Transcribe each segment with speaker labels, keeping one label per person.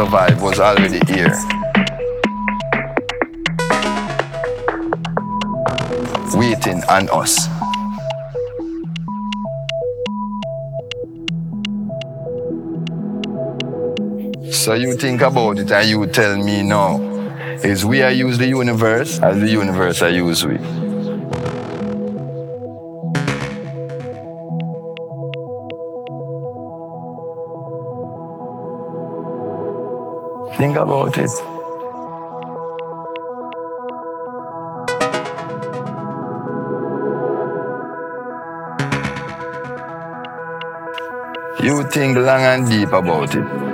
Speaker 1: survive was already here. Waiting on us. So you think about it and you tell me now. Is we I use the universe as the universe I use we? Think about it. You think long and deep about it.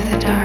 Speaker 2: Of the dark.